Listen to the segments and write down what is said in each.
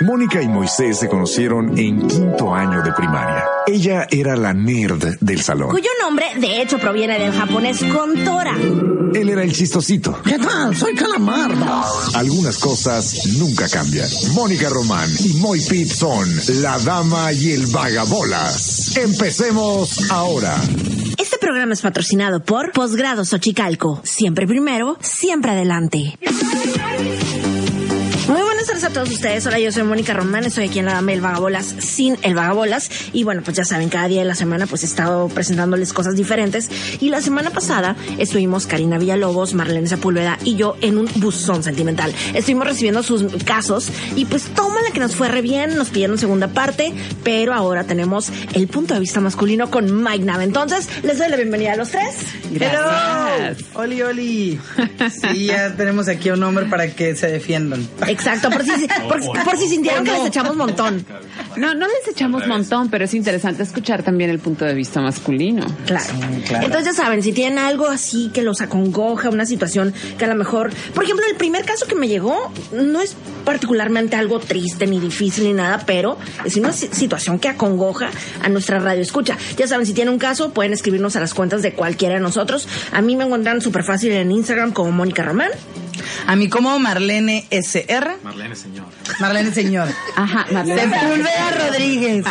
Mónica y Moisés se conocieron en quinto año de primaria. Ella era la nerd del salón. Cuyo nombre, de hecho, proviene del japonés Kontora. Él era el chistosito. ¿Qué tal? Soy Calamardo. Algunas cosas nunca cambian. Mónica Román y Moy Pitt son la dama y el vagabolas. Empecemos ahora. Este programa es patrocinado por Posgrado Xochicalco. Siempre primero, siempre adelante. Buenas tardes a todos ustedes. Hola, yo soy Mónica Román. Estoy aquí en la Dama del Vagabolas sin el Vagabolas. Y bueno, pues ya saben, cada día de la semana pues he estado presentándoles cosas diferentes. Y la semana pasada estuvimos Karina Villalobos, Marlene Sepúlveda y yo en un buzón sentimental. Estuvimos recibiendo sus casos y pues tómala que nos fue re bien. Nos pidieron segunda parte, pero ahora tenemos el punto de vista masculino con Mike Nava. Entonces, les doy la bienvenida a los tres. Hello. Oli, Oli. Sí, ya tenemos aquí un hombre para que se defiendan. Exacto, por si, por, por si sintieron que les echamos montón. No, no les echamos montón, pero es interesante escuchar también el punto de vista masculino. Claro. Entonces ya saben, si tienen algo así que los acongoja, una situación que a lo mejor, por ejemplo, el primer caso que me llegó no es particularmente algo triste ni difícil ni nada, pero es una si- situación que acongoja a nuestra radio escucha. Ya saben, si tienen un caso, pueden escribirnos a las cuentas de cualquiera de nosotros. A mí me encuentran súper fácil en Instagram como Mónica Román. A mí como Marlene SR. Marlene, señor. Marlene Señor. Ajá, Marlene. Sepúlveda Rodríguez.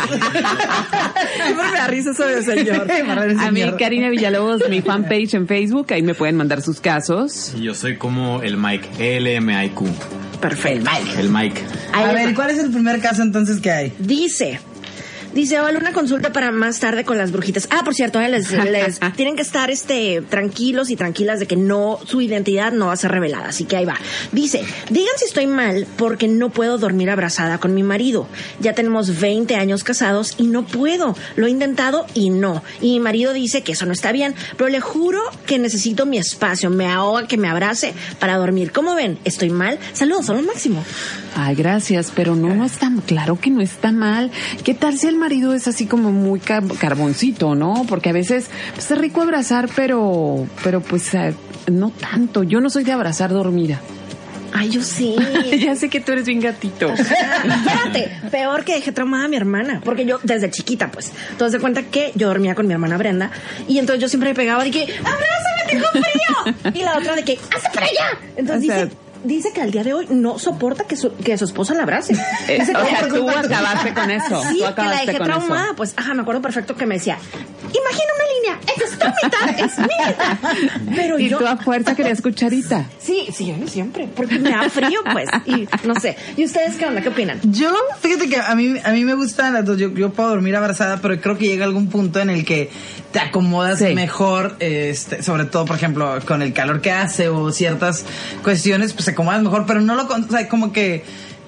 Siempre me da risa eso de señor. Marlene A mí, Señor. Karina Villalobos, mi fanpage en Facebook, ahí me pueden mandar sus casos. Y yo soy como el Mike, L-M-I-Q. Perfecto. El Mike. Ahí A les ver. ¿cuál es el primer caso entonces que hay? Dice. Dice, vale una consulta para más tarde con las brujitas. Ah, por cierto, eh, les, les- tienen que estar este tranquilos y tranquilas de que no, su identidad no va a ser revelada. Así que ahí va. Dice, digan si estoy mal porque no puedo dormir abrazada con mi marido. Ya tenemos 20 años casados y no puedo. Lo he intentado y no. Y mi marido dice que eso no está bien, pero le juro que necesito mi espacio. Me ahoga que me abrace para dormir. ¿Cómo ven? ¿Estoy mal? Saludos, son lo máximo. Ay, gracias, pero no, no está, claro que no está mal. ¿Qué tal si el marido es así como muy car- carboncito, no? Porque a veces pues, es rico abrazar, pero, pero pues eh, no tanto. Yo no soy de abrazar dormida. Ay, yo sí. ya sé que tú eres bien gatito. Espérate, peor que dejé traumada a mi hermana, porque yo desde chiquita, pues, entonces de cuenta que yo dormía con mi hermana Brenda y entonces yo siempre me pegaba de que abrázame, tengo frío y la otra de que hace para allá. Entonces O sea- dice, dice que al día de hoy no soporta que su, que su esposa la abrace. Eh, Dice o que- sea, tú acabaste con eso. Sí, tú que la dejé traumada, eso. pues, ajá, me acuerdo perfecto que me decía, imagina una línea, esta es tu mitad, es mi mitad. Pero Y yo, tú a fuerza querías cucharita. sí, sí, yo siempre, porque me da frío, pues, y no sé. ¿Y ustedes qué onda? ¿Qué opinan? Yo, fíjate que a mí, a mí me gustan las dos. Yo, yo puedo dormir abrazada, pero creo que llega algún punto en el que te acomodas Sí. mejor, este, sobre todo, por ejemplo, con el calor que hace o ciertas cuestiones, pues te acomodas mejor, pero no lo, o sea, como que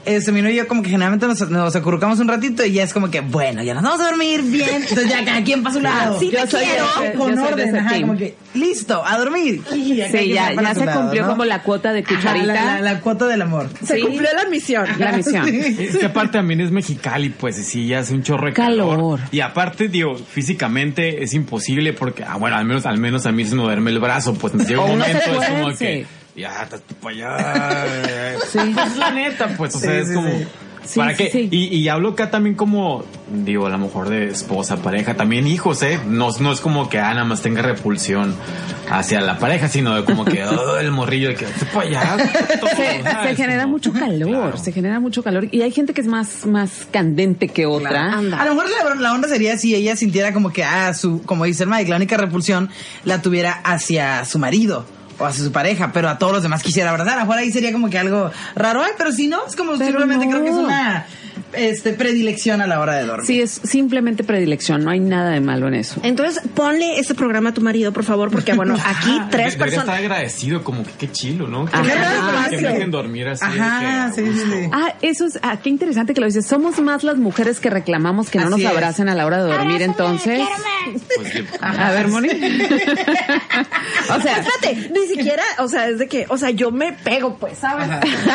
este, mi novio y yo como que generalmente nos, nos acurrucamos un ratito y ya es como que, bueno, ya nos vamos a dormir bien. Entonces ya cada quien para su lado. Sí, Yo soy quiero. de- con yo soy de orden, ajá, como que, listo, a dormir. Y Sí, ya, se lado, cumplió ¿no? como la cuota de Ajá, cucharita. la, la- la cuota del amor. Sí. la misión. La misión. Es que aparte también es Mexicali, pues y sí, ya hace un chorro de calor. Calor. Y aparte, digo, físicamente es imposible porque, ah, bueno, al menos, al menos a mí se me duerme el brazo, pues llega un se momento, es como que, ya, estás tú para allá. Sí. Pues la neta, pues, o sea, Sí, es sí, como... sí. Sí, ¿Para sí, qué? sí. Y, y hablo acá también como, digo, a lo mejor de esposa, pareja, también hijos, ¿eh? No, no es como que ah, nada más tenga repulsión hacia la pareja, sino de como que oh, el morrillo de que "Vete para allá. todo", Se, genera Como- mucho calor, Claro. se genera mucho calor. Y hay gente que es más, más candente que otra. Anda. A lo mejor la, la onda sería si ella sintiera como que, ah, su, como dice el Mike, la única repulsión la tuviera hacia su marido o hacia su pareja, pero a todos los demás quisiera abrazar. A lo mejor ahí sería como que algo raro, ay, pero si no, es como Pero simplemente no. creo que es una este, predilección a la hora de dormir. Sí, es simplemente predilección, no hay nada de malo en eso. Entonces, ponle este programa a tu marido, por favor, porque bueno, aquí tres personas. agradecido, como que qué chilo, ¿no? Que, Ajá. que me dejen dormir así. Ajá, que, sí, sí. Ah, eso es, ah, qué interesante que lo dices. Somos más las mujeres que reclamamos que no Así nos es. abracen a la hora de dormir, entonces. Pues, A ver, Moni. o sea, Espérate, ni siquiera, o sea, es de que, o sea, yo me pego, pues, ¿sabes?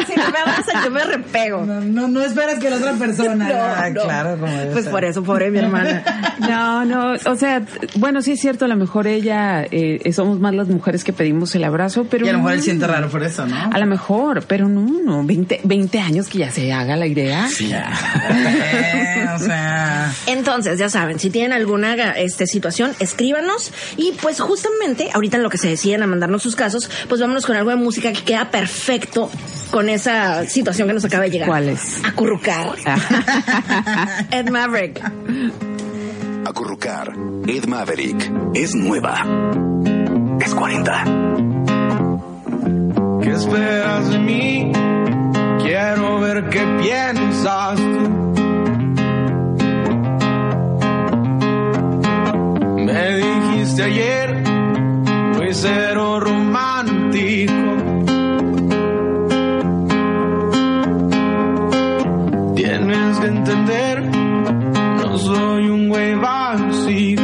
Si no me abrazan, yo me repego. No, no, no esperas que la otra persona. No, Ah, no. Claro, como Pues ser. por eso, pobre mi hermana. no, no, o sea, bueno, sí es cierto, a lo mejor ella, eh, somos más las mujeres que pedimos el abrazo, pero. Y a lo mejor él siente raro por eso, ¿no? A lo mejor, pero no, no, 20, 20 años que ya se haga la idea. Sí. Eh, o sea. Entonces, ya saben, si tienen alguna este, situación, escríbanos. Y pues justamente, ahorita en lo que se deciden a mandarnos sus casos, pues vámonos con algo de música que queda perfecto con esa situación que nos acaba de llegar. ¿Cuál es? Acurrucar. Ed Maverick. Acurrucar. Ed Maverick. Es nueva. Es 40. ¿Qué esperas de mí? Quiero ver qué piensas tú. Me dijiste ayer, muy cero romántico. Tienes que entender, no soy un güey básico.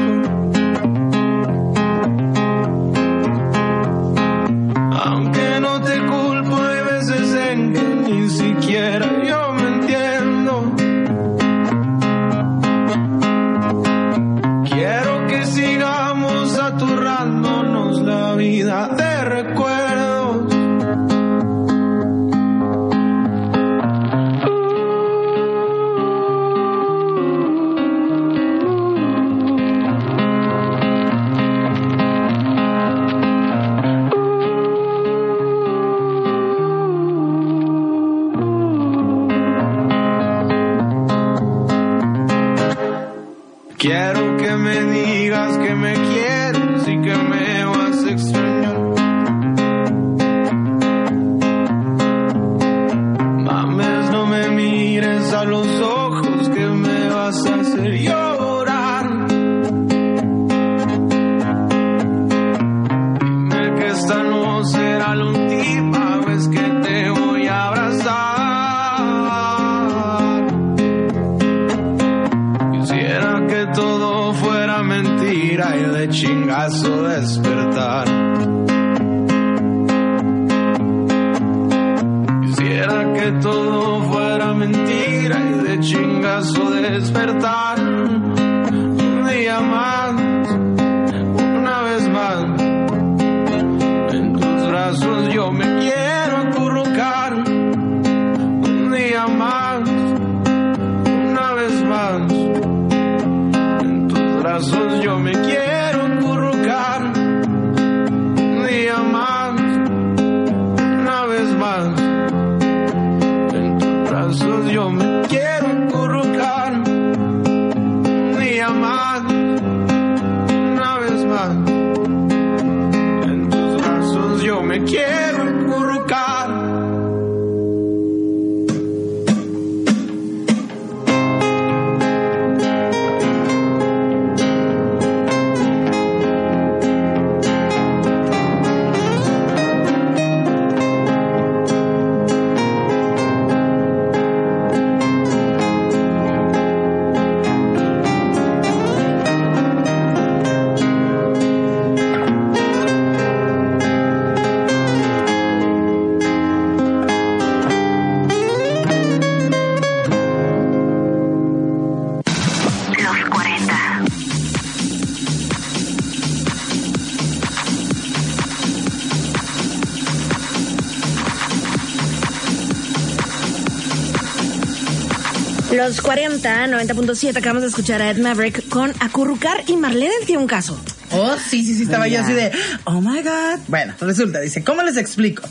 Los 40, 90.7, acabamos de escuchar a Ed Maverick con Acurrucar y Marlene tiene un caso. Oh, sí, sí, sí, estaba yo así de, oh my god. Bueno, resulta, dice, ¿cómo les explico?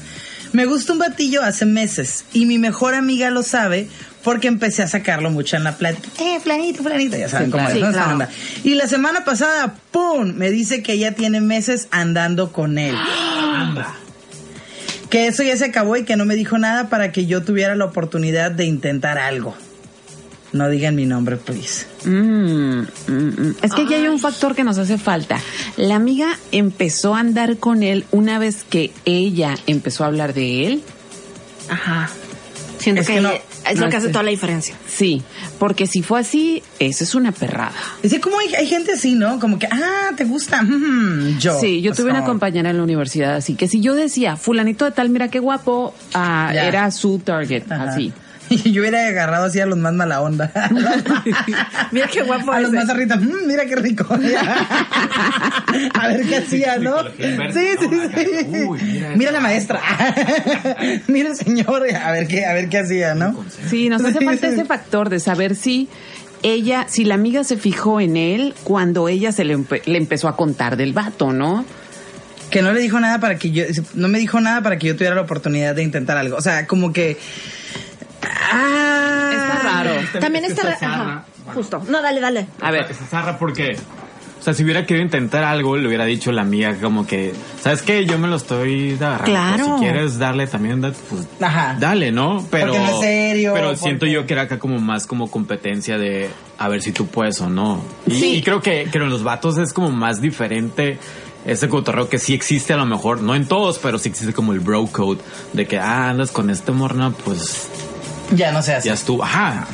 Me gusta un batillo hace meses y mi mejor amiga lo sabe porque empecé a sacarlo mucho en la plática. Eh, flanito, flanito, ya saben Sí, cómo es, ¿no? Claro. Y la semana pasada, ¡pum! Me dice que ya tiene meses andando con él. Que eso ya se acabó y que no me dijo nada para que yo tuviera la oportunidad de intentar algo. No digan mi nombre, please. Mm, mm, mm. Es que aquí hay un factor que nos hace falta. La amiga empezó a andar con él una vez que ella empezó a hablar de él. Ajá. Siento Es que, que no- es no lo que hace toda la diferencia. Sí, porque si fue así, eso es una perrada. Es que como hay, hay gente así, ¿no? Como que, ah, te gusta. Mm, yo. Sí, yo Pues tuve una compañera en la universidad, así que si yo decía, fulanito de tal, mira qué guapo, ah, era su target, Ajá. así. Y yo hubiera agarrado así a los más mala onda. Mira qué guapo A los más arritas, "Mm, mira qué rico. a ver qué hacía, ¿no? Sí, sí, sí. uy, mira mira la maestra. mira el señor, a ver qué, a ver qué hacía, ¿no? Sí, nos hace falta ese factor de saber si ella, si la amiga se fijó en él cuando ella se le, empe- le empezó a contar del vato, ¿no? Que no le dijo nada para que yo, no me dijo nada para que yo tuviera la oportunidad de intentar algo. O sea, como que. Ah, Está raro. También Es que está... ajá, zarra. Justo. No, dale, dale. A ver, Se zarra porque. O sea, si hubiera querido intentar algo, le hubiera dicho la amiga como que, ¿sabes qué? Yo me lo estoy agarrando. Claro. Si quieres darle también, pues Ajá. dale, ¿no? Pero, Porque no es serio, Pero porque- siento yo que era acá como más como competencia de a ver si tú puedes o no. Y, Sí. y creo que, que en los vatos es como más diferente ese cotorreo que sí existe a lo mejor, no en todos, pero sí existe como el bro code de que, ah, andas con este morna, pues Ya no se hace. ya estuvo. Ajá.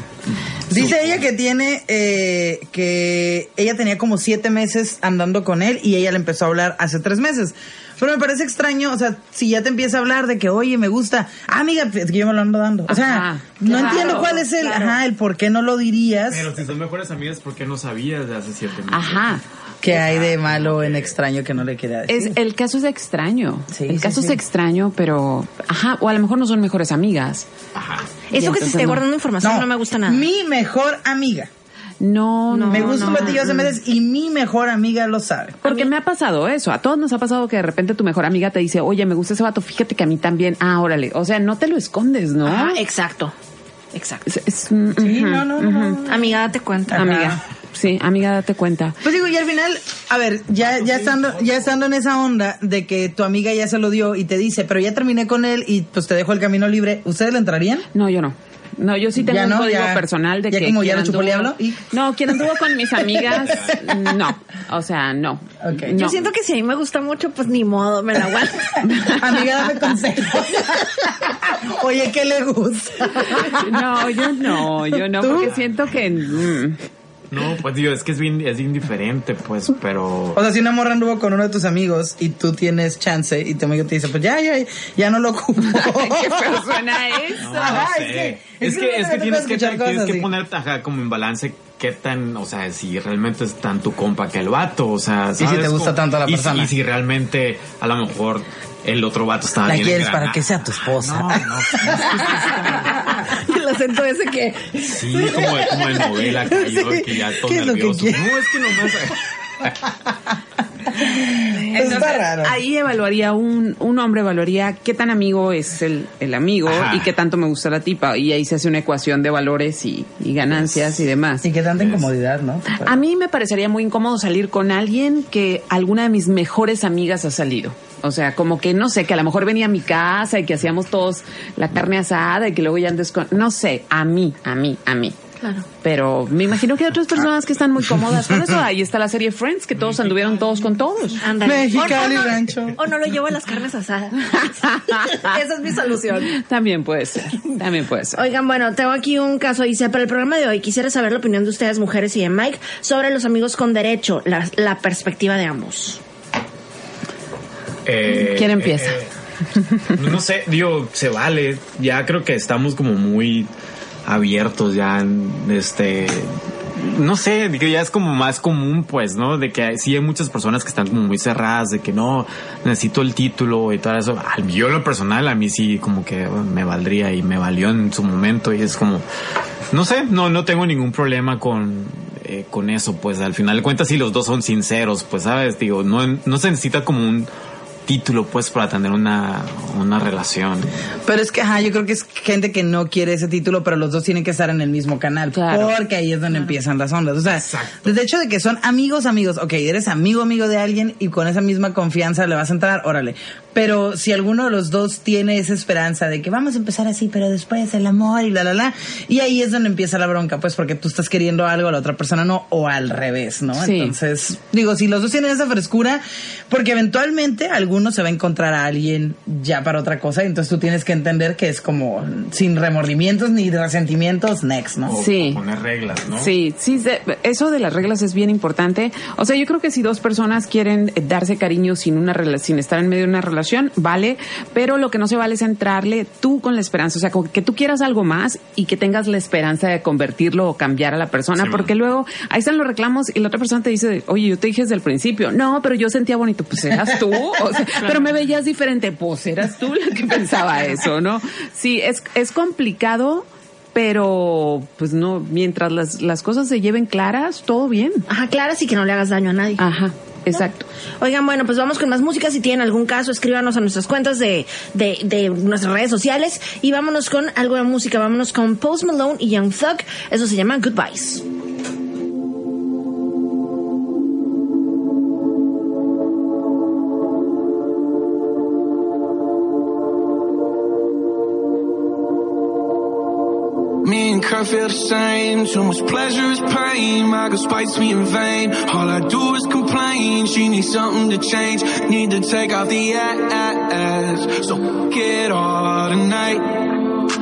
Dice ella que tiene, eh, que ella tenía como siete meses andando con él y ella le empezó a hablar hace tres meses. Pero me parece extraño, o sea, si ya te empieza a hablar de que, oye, me gusta, ah, amiga, es que yo me lo ando dando. O sea, Ajá, no claro, entiendo cuál es el, claro. ajá, el por qué no lo dirías. Pero si son mejores amigas, ¿por qué no sabías de hace siete meses? ajá. Que hay de malo en extraño que no le quería decir. Es, el caso es extraño. Sí, el sí, caso sí. es extraño, pero, ajá, o a lo mejor no son mejores amigas. Ajá. Eso que se esté no. guardando información no, me gusta nada. Mi mejor amiga. No, no. me gusta no, un platillo hace mm. meses y mi mejor amiga lo sabe. Porque me ha pasado eso. A todos nos ha pasado que de repente tu mejor amiga te dice, oye, me gusta ese vato, fíjate que a mí también. Ah, órale. O sea, no te lo escondes, ¿no? Exacto. Exacto. Es- es- mm, Sí, no, no, no. Amiga, date cuenta. Amiga. Sí, amiga, date cuenta. Pues digo, y al final, a ver, ya, ya estando, ya estando en esa onda de que tu amiga ya se lo dio y te dice, pero ya terminé con él y pues te dejo el camino libre, ¿ustedes le entrarían? No, yo no. No, yo sí tengo Ya un no, código ya- personal de ya que. como ya quien lo chupó diablo, y- No, quien anduvo con mis amigas, no. O sea, no. Ok. No. Yo siento que si a mí me gusta mucho, pues ni modo, me la aguanto. Amiga, dame consejos. Oye, ¿qué le gusta? No, yo no, yo no, ¿Tú? porque siento que. mm, No, pues digo, es que es bien, es indiferente, pues, pero... O sea, si una morra anduvo con uno de tus amigos y tú tienes chance y tu amigo te dice, pues ya, ya, ya no lo ocupo. ¿Qué eso? No, no sé. es que- Es es que, que es que no tienes que, tienes que así. ponerte ajá, como en balance qué tan, o sea, si realmente es tan tu compa que el vato, o sea, si ¿sabes? te gusta tanto la y si- persona. Y si, realmente a lo mejor el otro vato estaba La bien quieres para que sea tu esposa. No, no, es que sí Y el acento ese que. sí, como como de novela que, yo, que ya todo ¿Qué es lo que nervioso. no, es que nomás... Está raro. Ahí evaluaría un, un hombre evaluaría qué tan amigo es el, el amigo Ajá. y qué tanto me gusta la tipa. Y ahí se hace una ecuación de valores y, y ganancias y demás. Y que tanta incomodidad, ¿no? A mí me parecería muy incómodo salir con alguien que alguna de mis mejores amigas ha salido. O sea, como que no sé, que a lo mejor venía a mi casa y que hacíamos todos la carne asada y que luego ya andes con... No sé, a mí, a mí, a mí. Claro. Pero me imagino que hay otras personas que están muy cómodas con eso. Ahí está la serie Friends, que todos anduvieron todos con todos. Ándale. Mexicali O no, Rancho. O no lo llevo a las carnes asadas. Esa es mi solución. También puede ser, también puede ser. Oigan, bueno, tengo aquí un caso, dice, para el programa de hoy quisiera saber la opinión de ustedes, mujeres y de Mike, sobre los amigos con derecho, la, la perspectiva de ambos. Eh, ¿Quién empieza? eh, eh, no sé, digo, se vale. Ya creo que estamos como muy abiertos ya, este, no sé, digo, ya es como más común, pues, ¿no? De que sí hay muchas personas que están como muy cerradas, de que no, necesito el título y todo eso. Yo lo personal, a mí sí como que bueno, me valdría y me valió en su momento y es como, no sé, no, no tengo ningún problema con, eh, con eso, pues al final de cuentas si los dos son sinceros, pues sabes, digo, no, no se necesita como un, título, pues, para tener una, una relación. Pero es que, ajá, yo creo que es gente que no quiere ese título, pero los dos tienen que estar en el mismo canal. Claro. Porque ahí es donde empiezan las ondas. O sea, desde hecho de que son amigos, amigos, ok, eres amigo, amigo de alguien y con esa misma confianza le vas a entrar, órale. Pero si alguno de los dos tiene esa esperanza de que vamos a empezar así, pero después el amor y la, la, la, y ahí es donde empieza la bronca, pues porque tú estás queriendo algo, la otra persona no, o al revés, ¿no? Sí. Entonces, digo, si los dos tienen esa frescura, porque eventualmente alguno se va a encontrar a alguien ya para otra cosa, y entonces tú tienes que entender que es como sin remordimientos ni resentimientos, next, ¿no? O, Sí. o poner reglas, ¿no? Sí, sí, eso de las reglas es bien importante. O sea, yo creo que si dos personas quieren eh, darse cariño sin una sin estar en medio de una relación, vale, pero lo que no se vale es entrarle tú con la esperanza, o sea, como que tú quieras algo más y que tengas la esperanza de convertirlo o cambiar a la persona, Sí, porque luego ahí están los reclamos y la otra persona te dice, oye, yo te dije desde el principio, no, pero yo sentía bonito, pues eras tú, o sea, pero me veías diferente, pues eras tú la que pensaba eso, ¿no? Sí, es, es complicado pero pues no, mientras las, las cosas se lleven claras, todo bien. Ajá, claras y que no le hagas daño a nadie. Ajá, exacto. Oigan, bueno, pues vamos con más música. Si tienen algún caso, escríbanos a nuestras cuentas de, de, de nuestras redes sociales. Y vámonos con algo de música. Vámonos con Post Malone y Young Thug. Eso se llama Goodbyes. And feel the same. Too much pleasure is pain. My girl spites me in vain. All I do is complain. She needs something to change. Need to take off the ass. So get all tonight.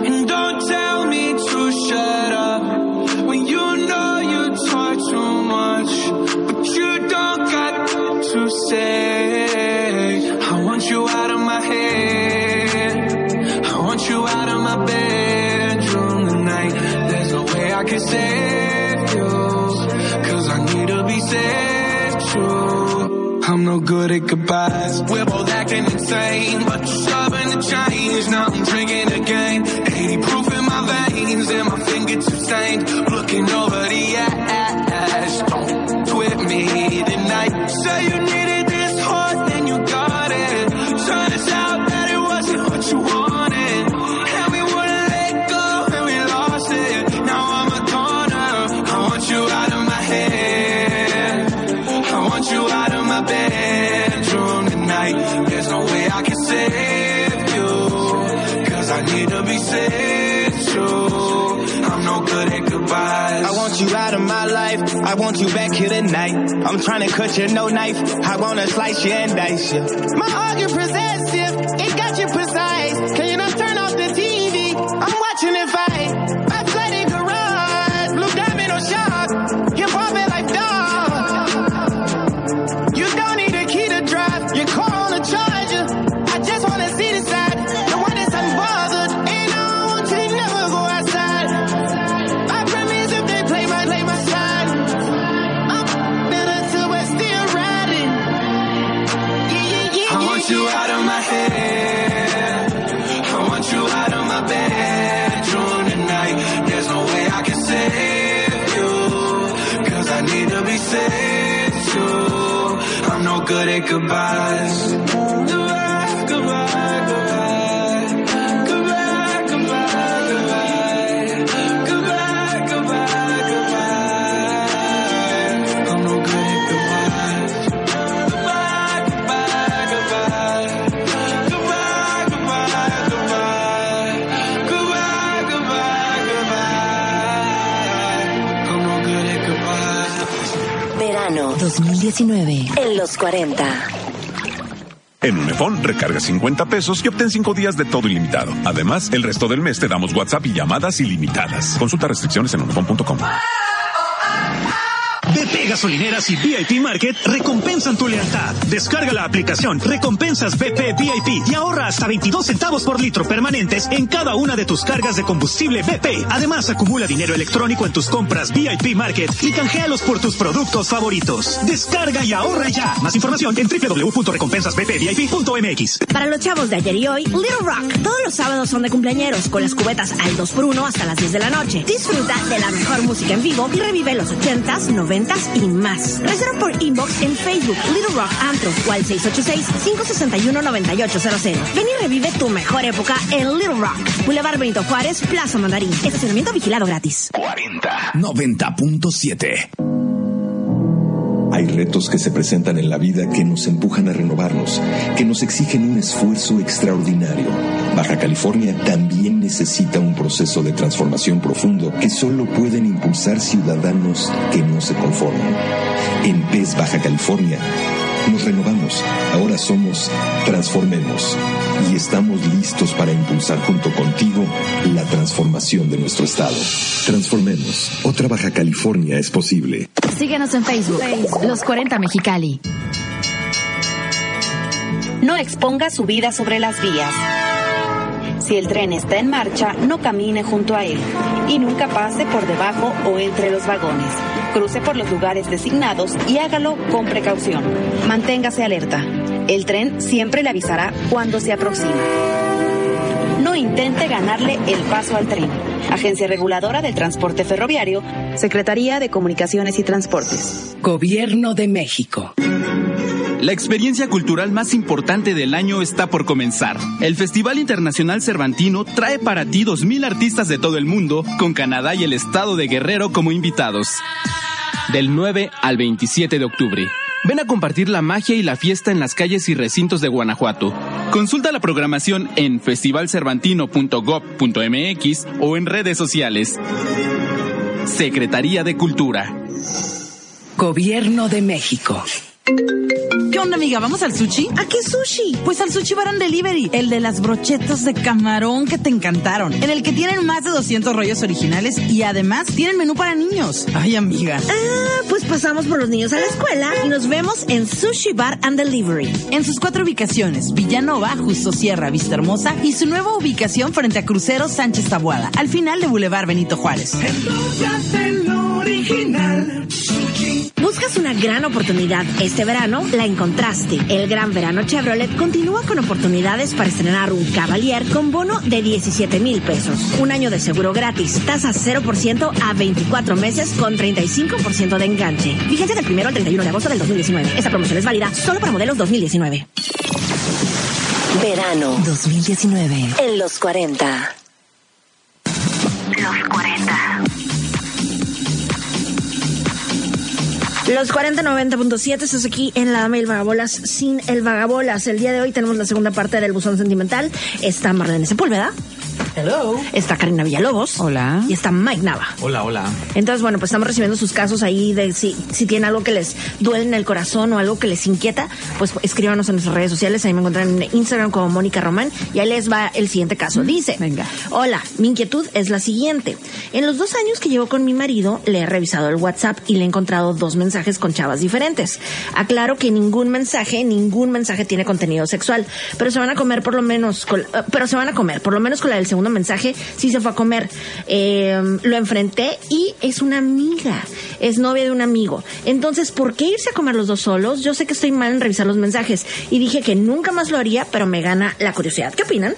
And don't tell me to shut up. When you know you talk too much. But you don't got to say. Can save you. Cause I need to be saved true. I'm no good at goodbyes. We're both acting insane, but you're stubborn to change. Now I'm drinking again. 80 proof in my veins, and my fingertips stained. I need to be true. I'm no good at goodbyes. I want you out of my life. I want you back here tonight. I'm trying to cut you no knife. I wanna slice you and dice you. My argument possessive. 2019 en los 40. En Unifón, recarga 50 pesos y obtén 5 días de todo ilimitado. Además, el resto del mes te damos WhatsApp y llamadas ilimitadas. Consulta restricciones en unifón.com. BP Gasolineras y VIP Market recompensan tu lealtad. Descarga la aplicación Recompensas BP VIP y ahorra hasta 22 centavos por litro permanentes en cada una de tus cargas de combustible BP. Además, acumula dinero electrónico en tus compras VIP Market y canjealos por tus productos favoritos. Descarga y ahorra ya. Más información en www.recompensasbpvip.mx. Para los chavos de ayer y hoy, Little Rock. Todos los sábados son de cumpleañeros, con las cubetas al 2x1 hasta las 10 de la noche. Disfruta de la mejor música en vivo y revive los 80s, 90s y más. Reserva por inbox en Facebook, Little Rock Antro o al 686-561-9800. Ven y revive tu mejor época en Little Rock. Boulevard Benito Juárez, Plaza Mandarín. Estacionamiento vigilado gratis. 40 90.7 hay retos que se presentan en la vida que nos empujan a renovarnos, que nos exigen un esfuerzo extraordinario. Baja California también necesita un proceso de transformación profundo que solo pueden impulsar ciudadanos que no se conforman. En PES Baja California nos renovamos. Ahora somos Transformemos y estamos listos para impulsar junto contigo la transformación de nuestro estado. Transformemos. Otra Baja California es posible. Síguenos en Facebook, Los 40 Mexicali. No exponga su vida sobre las vías. Si el tren está en marcha, no camine junto a él y nunca pase por debajo o entre los vagones. Cruce por los lugares designados y hágalo con precaución. Manténgase alerta. El tren siempre le avisará cuando se aproxima. No intente ganarle el paso al tren. Agencia Reguladora del Transporte Ferroviario, Secretaría de Comunicaciones y Transportes. Gobierno de México. La experiencia cultural más importante del año está por comenzar. El Festival Internacional Cervantino trae para ti 2.000 artistas de todo el mundo, con Canadá y el estado de Guerrero como invitados. Del 9 al 27 de octubre. Ven a compartir la magia y la fiesta en las calles y recintos de Guanajuato. Consulta la programación en festivalcervantino.gov.mx o en redes sociales. Secretaría de Cultura. Gobierno de México. ¿Qué onda, amiga? ¿Vamos al sushi? ¿A qué sushi? Pues al Sushi Bar and Delivery, el de las brochetas de camarón que te encantaron, en el que tienen más de 200 rollos originales y además tienen menú para niños. Ay, amiga. Ah, pues pasamos por los niños a la escuela y nos vemos en Sushi Bar and Delivery. En sus cuatro ubicaciones, Villanova, Justo Sierra, Vista Hermosa y su nueva ubicación frente a Crucero Sánchez Tabuada, al final de Boulevard Benito Juárez. Original. ¿Buscas una gran oportunidad este verano? La encontraste. El Gran Verano Chevrolet continúa con oportunidades para estrenar un Cavalier con bono de 17 mil pesos. Un año de seguro gratis, tasa 0% a 24 meses con 35% de enganche. Vigencia del 1 al 31 de agosto del 2019. Esta promoción es válida solo para modelos 2019. Verano 2019. En los 40. Los 40. Los 4090.7, estás aquí en la Dama y el Vagabolas sin el Vagabolas. El día de hoy tenemos la segunda parte del buzón sentimental. Está Marlene Sepúlveda. Hello. Está Karina Villalobos. Hola. Y está Mike Nava. Hola, hola. Entonces, bueno, pues estamos recibiendo sus casos ahí de si, si tienen algo que les duele en el corazón o algo que les inquieta, pues escríbanos en nuestras redes sociales. Ahí me encuentran en Instagram como Mónica Román y ahí les va el siguiente caso. Dice, Venga. hola, mi inquietud es la siguiente. En los dos años que llevo con mi marido, le he revisado el WhatsApp y le he encontrado dos mensajes con chavas diferentes. Aclaro que ningún mensaje, ningún mensaje tiene contenido sexual, pero se van a comer por lo menos, con- eh, pero se van a comer, por lo menos con la del segundo mensaje, sí se fue a comer. Eh, lo enfrenté y es una amiga, es novia de un amigo. Entonces, ¿por qué irse a comer los dos solos? Yo sé que estoy mal en revisar los mensajes y dije que nunca más lo haría, pero me gana la curiosidad. ¿Qué opinan?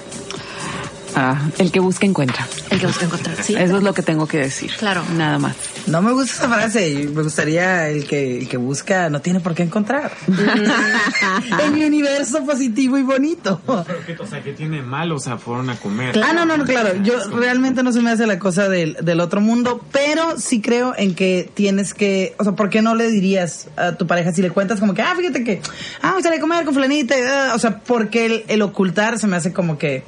Ah, el que busca encuentra. El que busca encontrar, sí. Eso es lo que tengo que decir. Claro. Nada más. No me gusta esa frase y me gustaría el que, el que busca no tiene por qué encontrar. en mi universo positivo y bonito. O sea, ¿qué tiene malo? O sea, fueron a comer. Ah, no, no, no, claro. Yo realmente no se me hace la cosa del, del otro mundo, pero sí creo en que tienes que, o sea, ¿por qué no le dirías a tu pareja si le cuentas como que, ah, fíjate que, ah, me salí a comer con flanita, y, ah", o sea, porque el, el ocultar se me hace como que,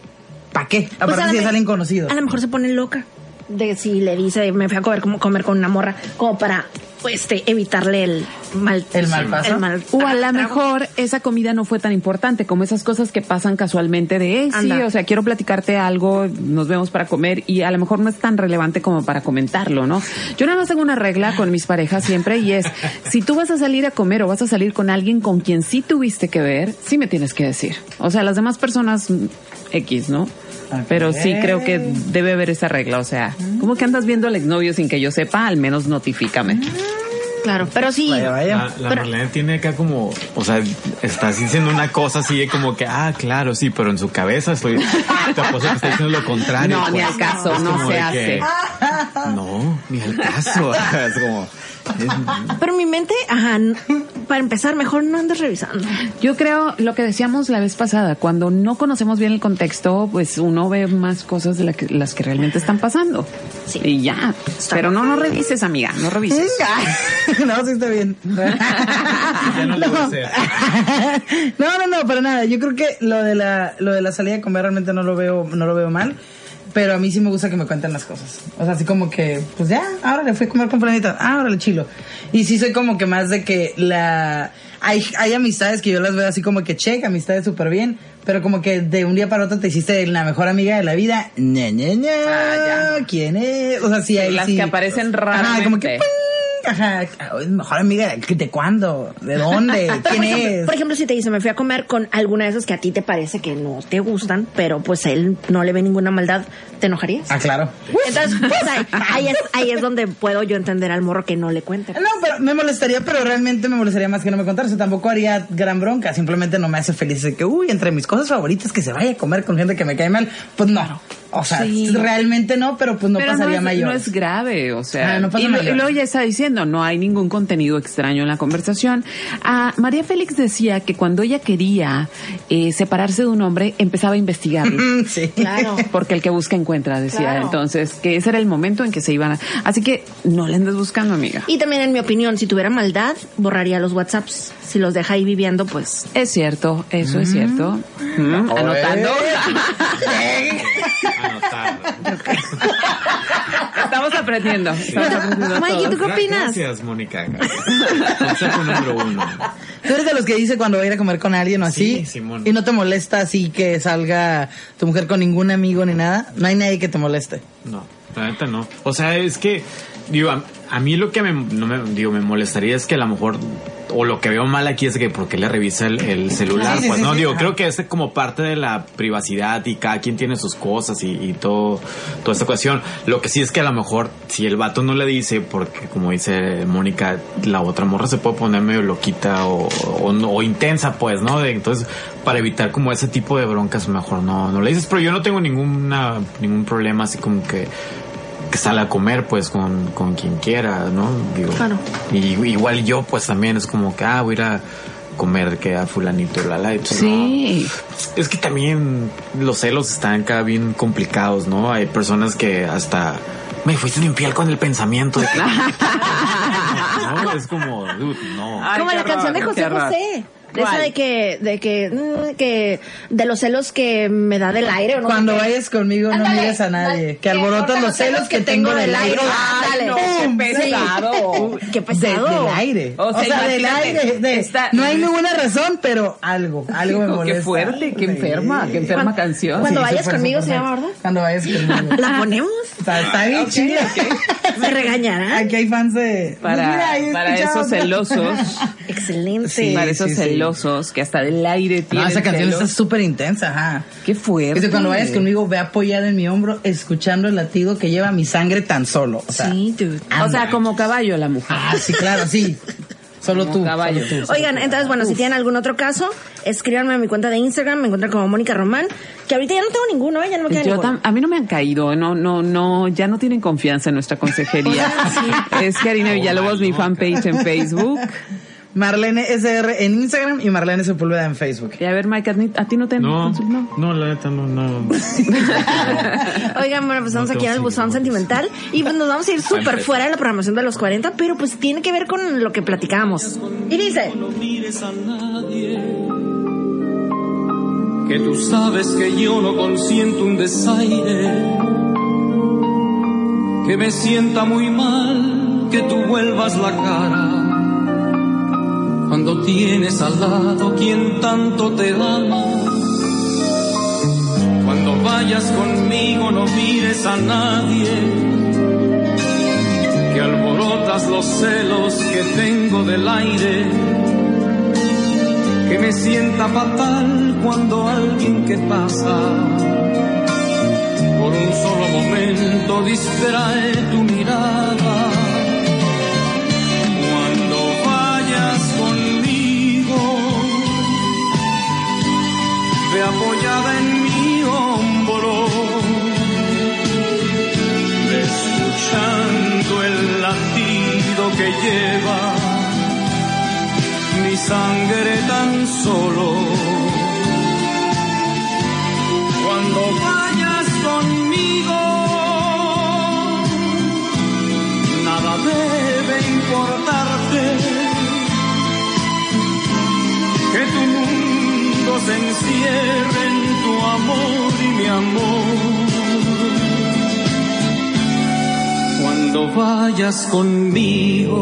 ¿para qué? Pues Aparte a si es alguien conocido. A lo mejor se pone loca de si le dice me fui a comer, como, comer con una morra, como para pues, este, evitarle el mal, El mal paso. el mal- O a lo mejor esa comida no fue tan importante como esas cosas que pasan casualmente de, "Ey, sí, o sea, quiero platicarte algo, nos vemos para comer y a lo mejor no es tan relevante como para comentarlo, ¿no? Yo nada más tengo una regla con mis parejas siempre y es, si tú vas a salir a comer o vas a salir con alguien con quien sí tuviste que ver, sí me tienes que decir. O sea, las demás personas mm, X, ¿no? Pero sí creo que debe haber esa regla, o sea, ¿cómo que andas viendo al exnovio sin que yo sepa? Al menos notifícame. Claro, pero sí. Vaya, vaya. La, la Pero- Marlene tiene acá como, o sea, está diciendo una cosa así de como que, ah, claro, sí, pero en su cabeza estoy, te apuesto que está diciendo lo contrario. No, ni pues. al caso, no se hace. que- No, ni al caso. es como. Pero mi mente, ajá, para empezar, mejor no andes revisando. Yo creo lo que decíamos la vez pasada, cuando no conocemos bien el contexto, pues uno ve más cosas de la que- las que realmente están pasando. Y ya. Pero no, no revises, amiga, no revises. no, sí está bien. Ya no lo voy a hacer. no, no, no, para nada. Yo creo que lo de la, lo de la salida a comer realmente no lo veo, no lo veo mal. Pero a mí sí me gusta que me cuenten las cosas. O sea, así como que, pues ya, ahora le fui a comer con planeta. Ah, ahora le chilo. Y sí soy como que más de que la... Hay, hay amistades que yo las veo así como que check, amistades súper bien. Pero como que de un día para otro te hiciste la mejor amiga de la vida. Ña, ña, ña. ¿Quién es? O sea, sí, ahí Las sí. que aparecen Ajá, como que... Ajá, mejor amiga, ¿de cuándo? ¿De dónde? ¿Quién por, ejemplo, es? por ejemplo, si te dice, me fui a comer con alguna de esas que a ti te parece que no te gustan, pero pues él no le ve ninguna maldad, ¿te enojarías? Ah, claro. Entonces, pues ahí, ahí es, ahí es donde puedo yo entender al morro que no le cuente. No, pero me molestaría, pero realmente me molestaría más que no me contara. O sea, tampoco haría gran bronca. Simplemente no me hace feliz de que, uy, entre mis cosas favoritas que se vaya a comer con gente que me cae mal. Pues no. O sea, Sí. realmente no, pero pues no Pero pasaría no es, mayor. no es grave, o sea, Ah, no pasa y, lo- mayor. y luego ya está diciendo, no hay ningún contenido extraño en la conversación. Ah, María Félix decía que cuando ella quería eh, separarse de un hombre, empezaba a investigarlo. sí. Claro. Porque el que busca encuentra, decía. Claro. Entonces, que ese era el momento en que se iban a... Así que no le andes buscando, amiga. Y también, en mi opinión, si tuviera maldad, borraría los WhatsApps. Si los deja ahí viviendo, pues. Es cierto, eso es cierto. Mm, Anotando. Estamos aprendiendo. Estamos aprendiendo Mikey, todos. ¿tú qué opinas? Gracias, Mónica. Consejo número uno. Tú eres de los que dice cuando va a ir a comer con alguien o así. Sí, Simón. Y no te molesta así que salga tu mujer con ningún amigo ni nada. No hay nadie que te moleste. No, la neta no. O sea, es que, digo, a, mí lo que me, no me, digo, me molestaría es que a lo mejor, o lo que veo mal aquí es que porque le revisa el, el celular, Sí, pues sí, no, sí, digo, ajá. creo que es como parte de la privacidad y cada quien tiene sus cosas y, y todo, toda esta cuestión. Lo que sí es que a lo mejor, si el vato no le dice, porque como dice Mónica, la otra morra se puede poner medio loquita o, o, o intensa, pues, ¿no? De- entonces, para evitar como ese tipo de broncas, mejor no, no le dices, pero yo no tengo ninguna, ningún problema así como que que sale a comer pues con, con quien quiera, ¿no? Digo, Claro. y igual yo pues también es como que, ah, voy a ir a comer que a fulanito, la la. y, pues, Sí. no. Es que también los celos están acá bien complicados, ¿no? Hay personas que hasta me fuiste infiel con el pensamiento de que... no, es como, dude, no. Ay, Como la canción de José. José. De de que, de que, mm, que, de los celos que me da del aire o no Cuando qué. vayas conmigo no Ándale, mires a nadie. Que alborotas los celos que tengo del aire. Ándale. no, qué ¡Pum! pesado. Sí. Qué De- pesado. del aire. O O sea, sea, del aire. de- está- no hay ninguna razón, pero algo. Algo me Qué molesta. fuerte, qué enferma, qué enferma Cuando- canción. cuando Sí, vayas conmigo se llama. ¿verdad? Cuando vayas conmigo. ¿La ponemos? Está, está bien chida. Me regañarán. Aquí hay fans de. Para, mira, ahí para esos celosos, Excelente. Para esos sí. Celosos que hasta del aire No, tienen esa canción celos. está súper intensa, ajá. Qué fuerte. Dice, cuando vayas conmigo, ve apoyada en mi hombro, escuchando el latido que lleva mi sangre tan solo. O sea, Sí, dude. O sea, como caballo la mujer. ah, sí, claro, sí. Solo tú. caballo. solo tú. Oigan, entonces, bueno, si tienen algún otro caso, escríbanme a mi cuenta de Instagram, me encuentran como Mónica Román, que ahorita ya no tengo ninguno, ¿eh? ya no me queda Yo ninguno. a mí no me han caído, no, no, no, ya no tienen confianza en nuestra consejería. Es Karina Villalobos, mi fanpage en Facebook. Marlene SR en Instagram y Marlene Sepúlveda en Facebook. Y a ver, Mike, ¿a ti- ¿a ti no te No, no, la neta no, no. Oigan, bueno, pues estamos No aquí en el buzón sentimental y pues nos vamos a ir súper fuera de la programación de los 40, pero pues tiene que ver con lo que platicamos. Y dice, mires a nadie. Que tú sabes que yo no consiento un desaire. Que me sienta muy mal que tú vuelvas la cara. Cuando tienes al lado quien tanto te ama. Cuando vayas conmigo no mires a nadie. Que alborotas los celos que tengo del aire que me sienta fatal cuando alguien que pasa por un solo momento distrae tu mirada. apoyada en mi hombro, escuchando el latido que lleva mi sangre tan solo. Se encierre en tu amor y mi amor. Cuando vayas conmigo.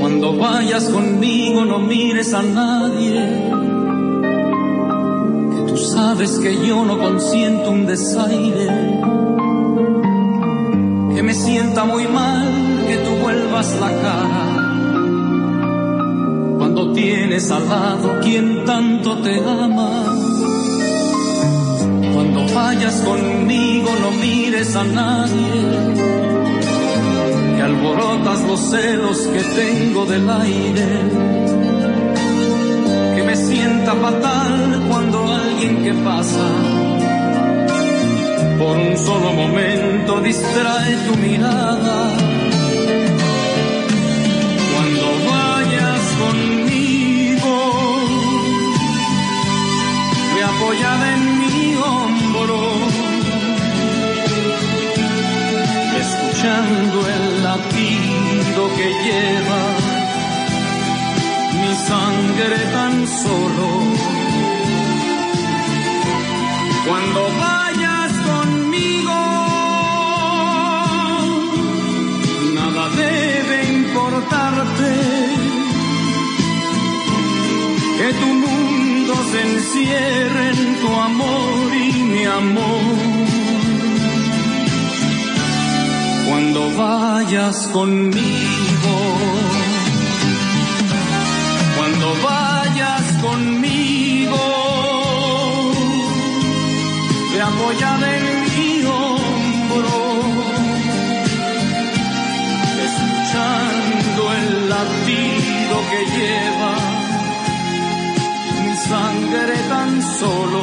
Cuando vayas conmigo no mires a nadie. Que tú sabes que yo no consiento un desaire. Que me sienta muy mal que tú vuelvas la cara. Tienes al lado quien tanto te ama. Cuando vayas conmigo no mires a nadie que alborotas los celos que tengo del aire, que me sienta fatal cuando alguien que pasa por un solo momento distrae tu mirada. Apoyada en mi hombro escuchando el latido que lleva mi sangre tan solo. Cuando vayas conmigo, nada debe importarte. Que tu mundo se encierre en tu amor y mi amor cuando vayas conmigo. Cuando vayas conmigo, te apoyaré solo.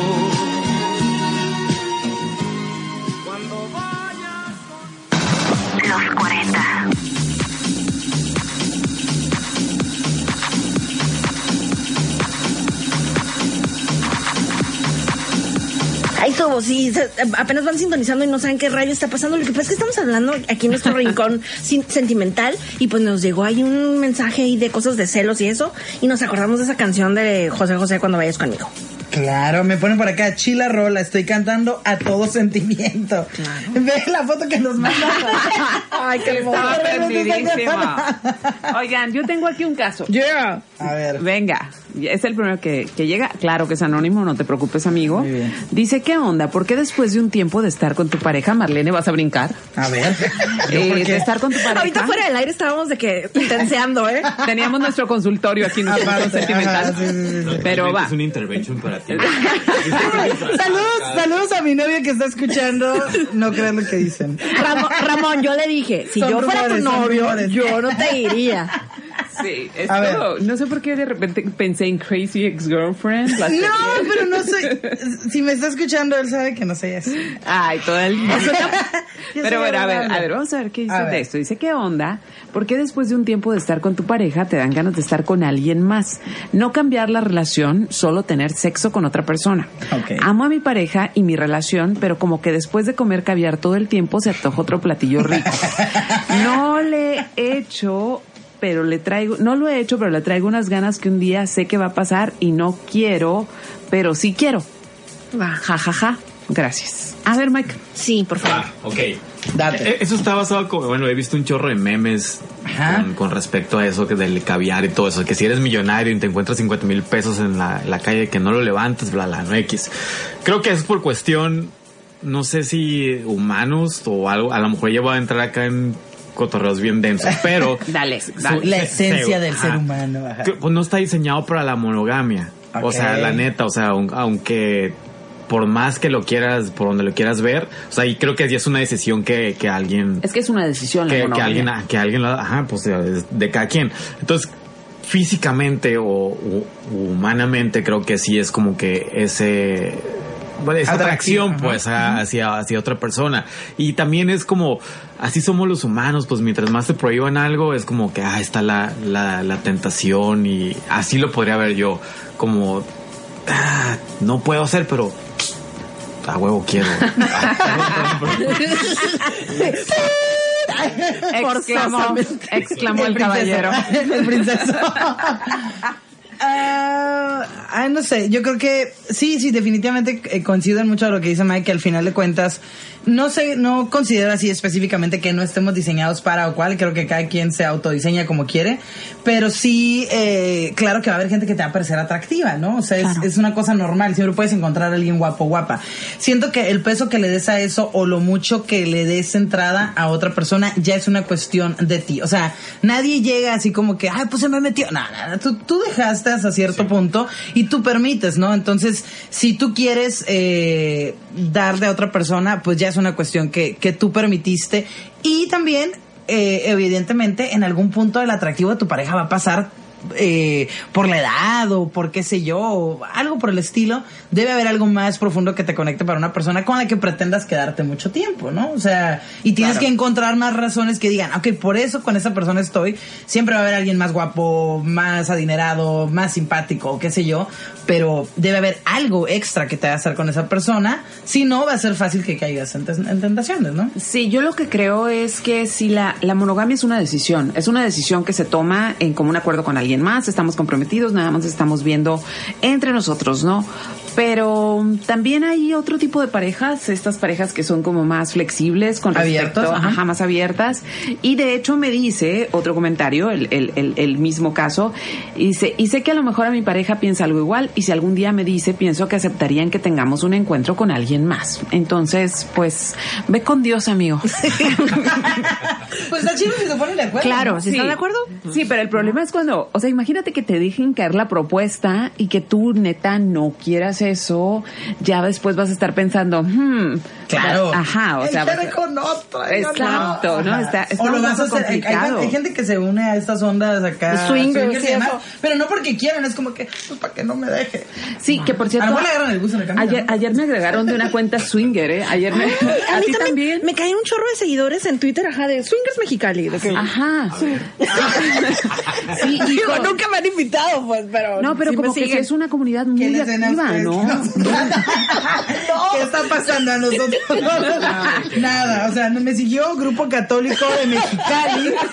Los 40. Ay, Sobo, sí, apenas van sintonizando y no saben qué rayo está pasando. Lo que pasa es que estamos hablando aquí en nuestro rincón sentimental y pues nos llegó ahí un mensaje ahí de cosas de celos y eso y nos acordamos de esa canción de José José cuando vayas conmigo. Claro, me ponen por acá, chila rola, estoy cantando a todo sentimiento. Ve la foto que nos mandan. Ay, qué. Estaba prendidísima. Oigan, yo tengo aquí un caso. Yeah. A ver. Venga, es el primero que, que llega. Claro que es anónimo, no te preocupes, amigo. Dice, ¿qué onda? ¿Por qué después de un tiempo de estar con tu pareja, Marlene, vas a brincar? A ver. Eh, por qué? de estar con tu pareja. Ahorita fuera del aire estábamos de que intenseando, ¿eh? Teníamos nuestro consultorio aquí, nuestro sentimental. ajá, sí, sí, sí, sí. Pero va. Es una intervention para ti. saludos, saludos a mi novia que está escuchando. No creas lo que dicen. Ramón, Ramón, yo le dije, si Son yo fuera tu novio, yo no te iría. Sí, A ver. esto, no sé por qué de repente pensé en Crazy Ex-Girlfriend. No, serie. pero no sé. Si me está escuchando, él sabe que no sé eso. Ay, todo el soy Pero bueno, a ver, a ver, vamos a ver qué dice de esto. Dice, ¿qué onda? ¿Por qué después de un tiempo de estar con tu pareja te dan ganas de estar con alguien más? No cambiar la relación, solo tener sexo con otra persona. Ok. Amo a mi pareja y mi relación, pero como que después de comer caviar todo el tiempo se antoja otro platillo rico. No le he hecho pero le traigo, no lo he hecho, pero le traigo unas ganas que un día sé que va a pasar y no quiero, pero sí quiero. Ja, ja, ja. Gracias. A ver, Mike. Sí, por favor. Ah, ok. Date. Eh, Eso está basado como, bueno, he visto un chorro de memes con, con respecto a eso que del caviar y todo eso, que si eres millonario y te encuentras 50 mil pesos en la, la calle que no lo levantes, bla, bla, no X. Creo que es por cuestión, no sé si humanos o algo, a lo mejor ya voy a entrar acá en cotorreos bien densos, pero... Dale, su-. La se- esencia se- del ser humano. ajá. que, pues no está diseñado para la monogamia. O sea, la neta, o sea, aun- aunque por más que lo quieras, por donde lo quieras ver, o sea, y creo que ya es una decisión que, que alguien, Es que es una decisión. la que, que alguien, que alguien, ajá, pues de, de cada quien. Entonces, físicamente o, o humanamente creo que sí es como que ese bueno, esa Atracción, pues, a- hacia, hacia otra persona. Y también es como, así somos los humanos, pues mientras más te prohíban algo, es como que, ah, está la, la, la tentación y así lo podría ver yo, como, ah, no puedo hacer, pero a huevo quiero. Exclamó, exclamó el, caballero. el princeso. Ah, no sé, yo creo que sí, sí, definitivamente eh, coincido en mucho de lo que dice Mike, que al final de cuentas, no sé, no considero así específicamente que no estemos diseñados para o cual, creo que cada quien se autodiseña como quiere, pero sí, eh, claro que va a haber gente que te va a parecer atractiva, ¿no? O sea, es, es una cosa normal, siempre puedes encontrar a alguien guapo o guapa. Siento que el peso que le des a eso o lo mucho que le des entrada a otra persona ya es una cuestión de ti. O sea, nadie llega así como que, ay, pues se me metió. No, no, no, tú, tú dejaste hasta cierto punto y tú permites, ¿no? Entonces, si tú quieres eh, darle a otra persona, pues ya es una cuestión que, que tú permitiste. Y también, eh, evidentemente, en algún punto el atractivo de tu pareja va a pasar eh, por la edad o por qué sé yo, o algo por el estilo, debe haber algo más profundo que te conecte para una persona con la que pretendas quedarte mucho tiempo, ¿no? O sea, y tienes Claro. que encontrar más razones que digan, ok, por eso con esa persona estoy, siempre va a haber alguien más guapo, más adinerado, más simpático, qué sé yo, pero debe haber algo extra que te va a hacer con esa persona, si no va a ser fácil que caigas en, tentaciones, ¿no? Sí, yo lo que creo es que si la, la monogamia es una decisión, es una decisión que se toma en común acuerdo con alguien más, estamos comprometidos, nada más estamos viendo entre nosotros, ¿no? Pero también hay otro tipo de parejas, estas parejas que son como más flexibles con respecto, Abiertas, ajá. ajá, más abiertas. Y de hecho me dice otro comentario, el, el, el, el mismo caso, y dice, y sé que a lo mejor a mi pareja piensa algo igual, y si algún día me dice, pienso que aceptarían que tengamos un encuentro con alguien más. Entonces, pues, ve con Dios, amigo. Pues está chido si se ponen de acuerdo. Claro, si Sí. están de acuerdo. Sí, pero el problema es cuando, o sea, imagínate que te dejen caer la propuesta y que tú neta no quieras eso, ya después vas a estar pensando, hmm, Claro. ajá, o sea, a- con otra. yo Exacto, ¿no? Ajá. Está- está o lo vas a hacer. hay- Hay, complicado. hay gente que se une a estas ondas acá. Swingers swingers y y demás, eso. pero no porque quieran, es como que, pues para que no me deje. Sí, que por A cierto, lo mejor le agarran el gusto en el camino, ayer, ¿no? ayer me agregaron de una cuenta swinger, ¿eh? Ayer me, A mí también, me caen un chorro de seguidores en Twitter, ajá, de Swingers Mexicali. De que, Ajá. Sí, Digo, hijo. nunca me han invitado, pues, pero. No, pero sí como que sí es una comunidad muy ¿Qué les den a activa? ¿no? ¿Qué está pasando a nosotros? Nada, o sea, me siguió Grupo Católico de Mexicali.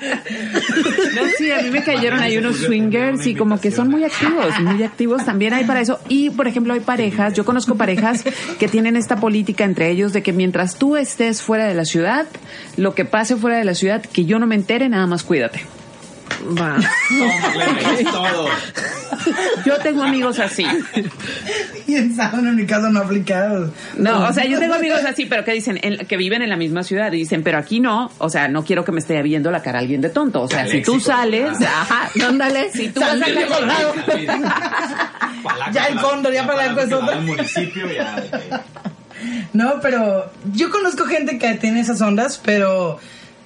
No, sí, a mí me cayeron ahí unos swingers y como que son muy activos, muy activos también hay para eso. Y, por ejemplo, hay parejas, yo conozco parejas que tienen esta política entre ellos de que mientras tú estés fuera de la ciudad, lo que pase fuera de la ciudad, que yo no me entere, nada más cuídate. Va. todo. Yo tengo amigos así. Y en mi caso no aplicado. No, o sea, yo tengo amigos así, pero que dicen, en- que viven en la misma ciudad y dicen, pero aquí no, o sea, no quiero que me esté viendo la cara alguien de tonto. O sea, si tú sales, ajá, ándale, si tú vas a colgado. Ya el cóndor, ya para la municipio ya. No, pero yo conozco gente que tiene esas ondas, pero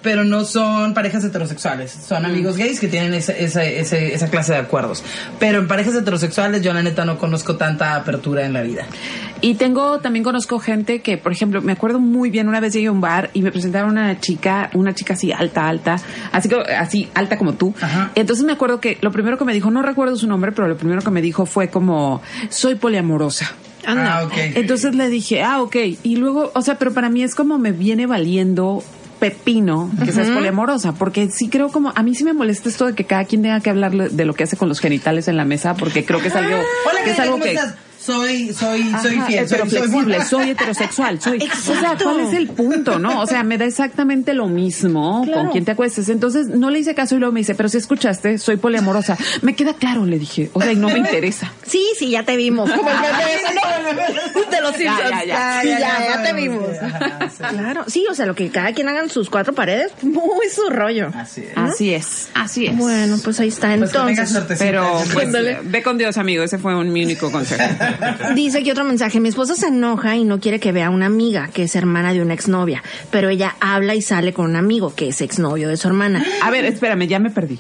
pero no son parejas heterosexuales. Son amigos gays que tienen ese, ese, ese- esa clase de acuerdos. Pero en parejas heterosexuales yo la neta no conozco tanta apertura en la vida. Y tengo, también conozco gente que, por ejemplo, me acuerdo muy bien, una vez llegué a un bar y me presentaron una chica, una chica así alta, alta, así que, así alta como tú. Entonces me acuerdo que lo primero que me dijo, no recuerdo su nombre, pero lo primero que me dijo fue como, soy poliamorosa. Anda. Ah, ok. Entonces le dije, ah, ok. Y luego, o sea, pero para mí es como me viene valiendo pepino que seas Ujú. poliamorosa, porque sí creo como, a mí sí me molesta esto de que cada quien tenga que hablar de lo que hace con los genitales en la mesa, porque creo que es algo, Hola, que es Karina, algo ¿cómo que... estás? Soy, soy, soy fiel. pero soy, soy flexible, soy heterosexual, soy. O sea. ¿cuál es el punto, no? O sea, me da exactamente lo mismo Claro. con quien te acuestes. Entonces, no le hice caso y luego me dice, pero si escuchaste, soy poliamorosa. Me queda claro, le dije. O sea, y no me interesa. Sí, sí, ya te vimos. Como el ¿no? De los Ya, Simpsons. ya, ya. Sí, Ya, ya, ya, ya te vimos. sí, ajá, sí. Claro, sí, o sea, lo que cada quien haga en sus cuatro paredes, muy su rollo. Así es. Así es, así es. Bueno, pues ahí está. Pues Entonces. Pero, pues, ve con Dios, amigo. Ese fue un, mi único consejo. dice aquí otro mensaje. Mi esposa se enoja y no quiere que vea a una amiga que es hermana de una exnovia, pero ella habla y sale con un amigo que es exnovio de su hermana. A ver, espérame, ya me perdí.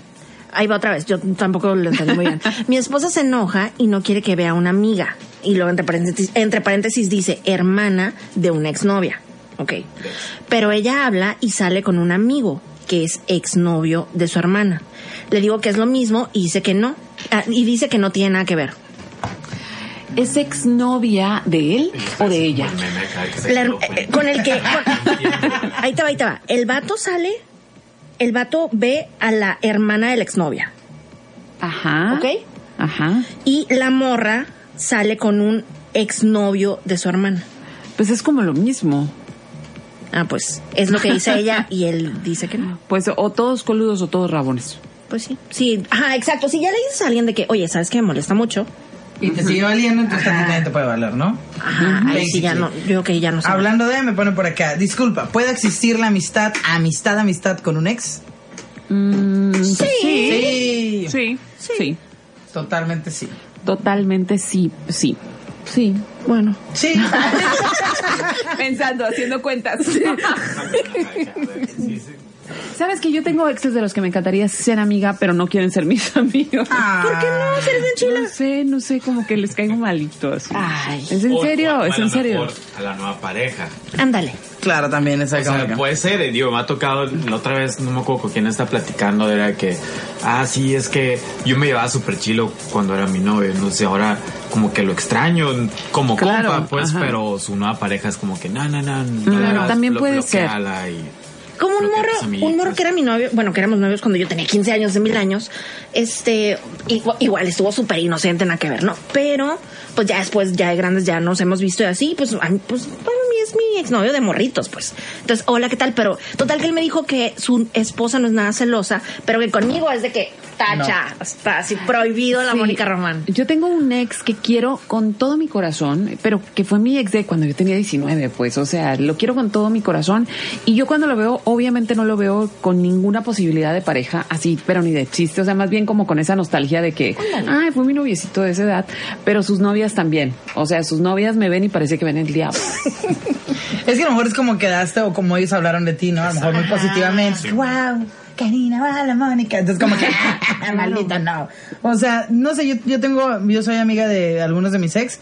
ahí va otra vez, yo tampoco lo entendí muy bien. Mi esposa se enoja y no quiere que vea a una amiga. Y luego entre paréntesis, entre paréntesis dice hermana de una exnovia. Ok. Pero ella habla y sale con un amigo que es exnovio de su hermana. Le digo que es lo mismo y dice que no. Ah, y dice que no tiene nada que ver. ¿Es exnovia de él o de ella? La eh, con el que. con- ahí te va, ahí te va. El vato sale. El vato ve a la hermana de la exnovia. Ajá. ¿Ok? Ajá. Y la morra sale con un exnovio de su hermana. Pues es como lo mismo. Ah, pues es lo que dice ella y él dice que no. Pues o todos coludos o todos rabones. Pues sí. Sí, ajá, exacto. Si ya le dices a alguien de que, oye, ¿sabes qué me molesta mucho? Y te sigue valiendo, entonces a ti también te puede valer, ¿no? Ajá, ahí sí ya no, yo creo que ya no sé. Hablando de, me pone por acá. Disculpa, ¿puede existir la amistad, amistad, amistad con un ex? sí. Sí. Sí. Sí. Totalmente sí. Totalmente sí. Sí. Sí. Bueno. Sí. Pensando, haciendo cuentas. Sabes que yo tengo exes de los que me encantaría ser amiga, pero no quieren ser mis amigos. ¿Por qué no? ¿Eres bien chila? No sé, no sé, como que les caigo malitos. Ay. ¿Es en O- serio? o ¿Es en serio? A la nueva pareja. Ándale. Claro, también esa O sea, puede ser, eh, digo, me ha tocado la otra vez, no me acuerdo con quién está platicando, era que, ah, sí, es que yo me llevaba súper chilo cuando era mi novio, no sé, ahora como que lo extraño como Claro, compa, pues, ajá. pero su nueva pareja es como que, no, no, no, no Mm, le hagas, también puede ser. y- Como un morro, un morro que era mi novio, bueno, que éramos novios cuando yo tenía 15 años, de mil años, este, igual, igual estuvo súper inocente, nada que ver, ¿no? Pero, pues ya después, ya de grandes, ya nos hemos visto y así, pues, a mí, pues, para mí es mi exnovio de morritos, pues. Entonces, hola, ¿qué tal? Pero, total que él me dijo que su esposa no es nada celosa, pero que conmigo es de que tacha, está así prohibido la Sí. Mónica Román. Yo tengo un ex que quiero con todo mi corazón, pero que fue mi ex de cuando yo tenía 19, pues, o sea, lo quiero con todo mi corazón. Y yo cuando lo veo, obviamente no lo veo con ninguna posibilidad de pareja, así, pero ni de chiste, o sea, más bien como con esa nostalgia de que, ay, fue mi noviecito de esa edad, pero sus novias también. O sea, sus novias me ven y parece que ven el diablo. Es que a lo mejor es como quedaste o como ellos hablaron de ti, ¿no? A lo mejor muy positivamente. Sí. Wow, Karina, va Mónica. Entonces como que, maldita, no. O sea, no sé, yo, yo tengo, yo soy amiga de algunos de mis ex.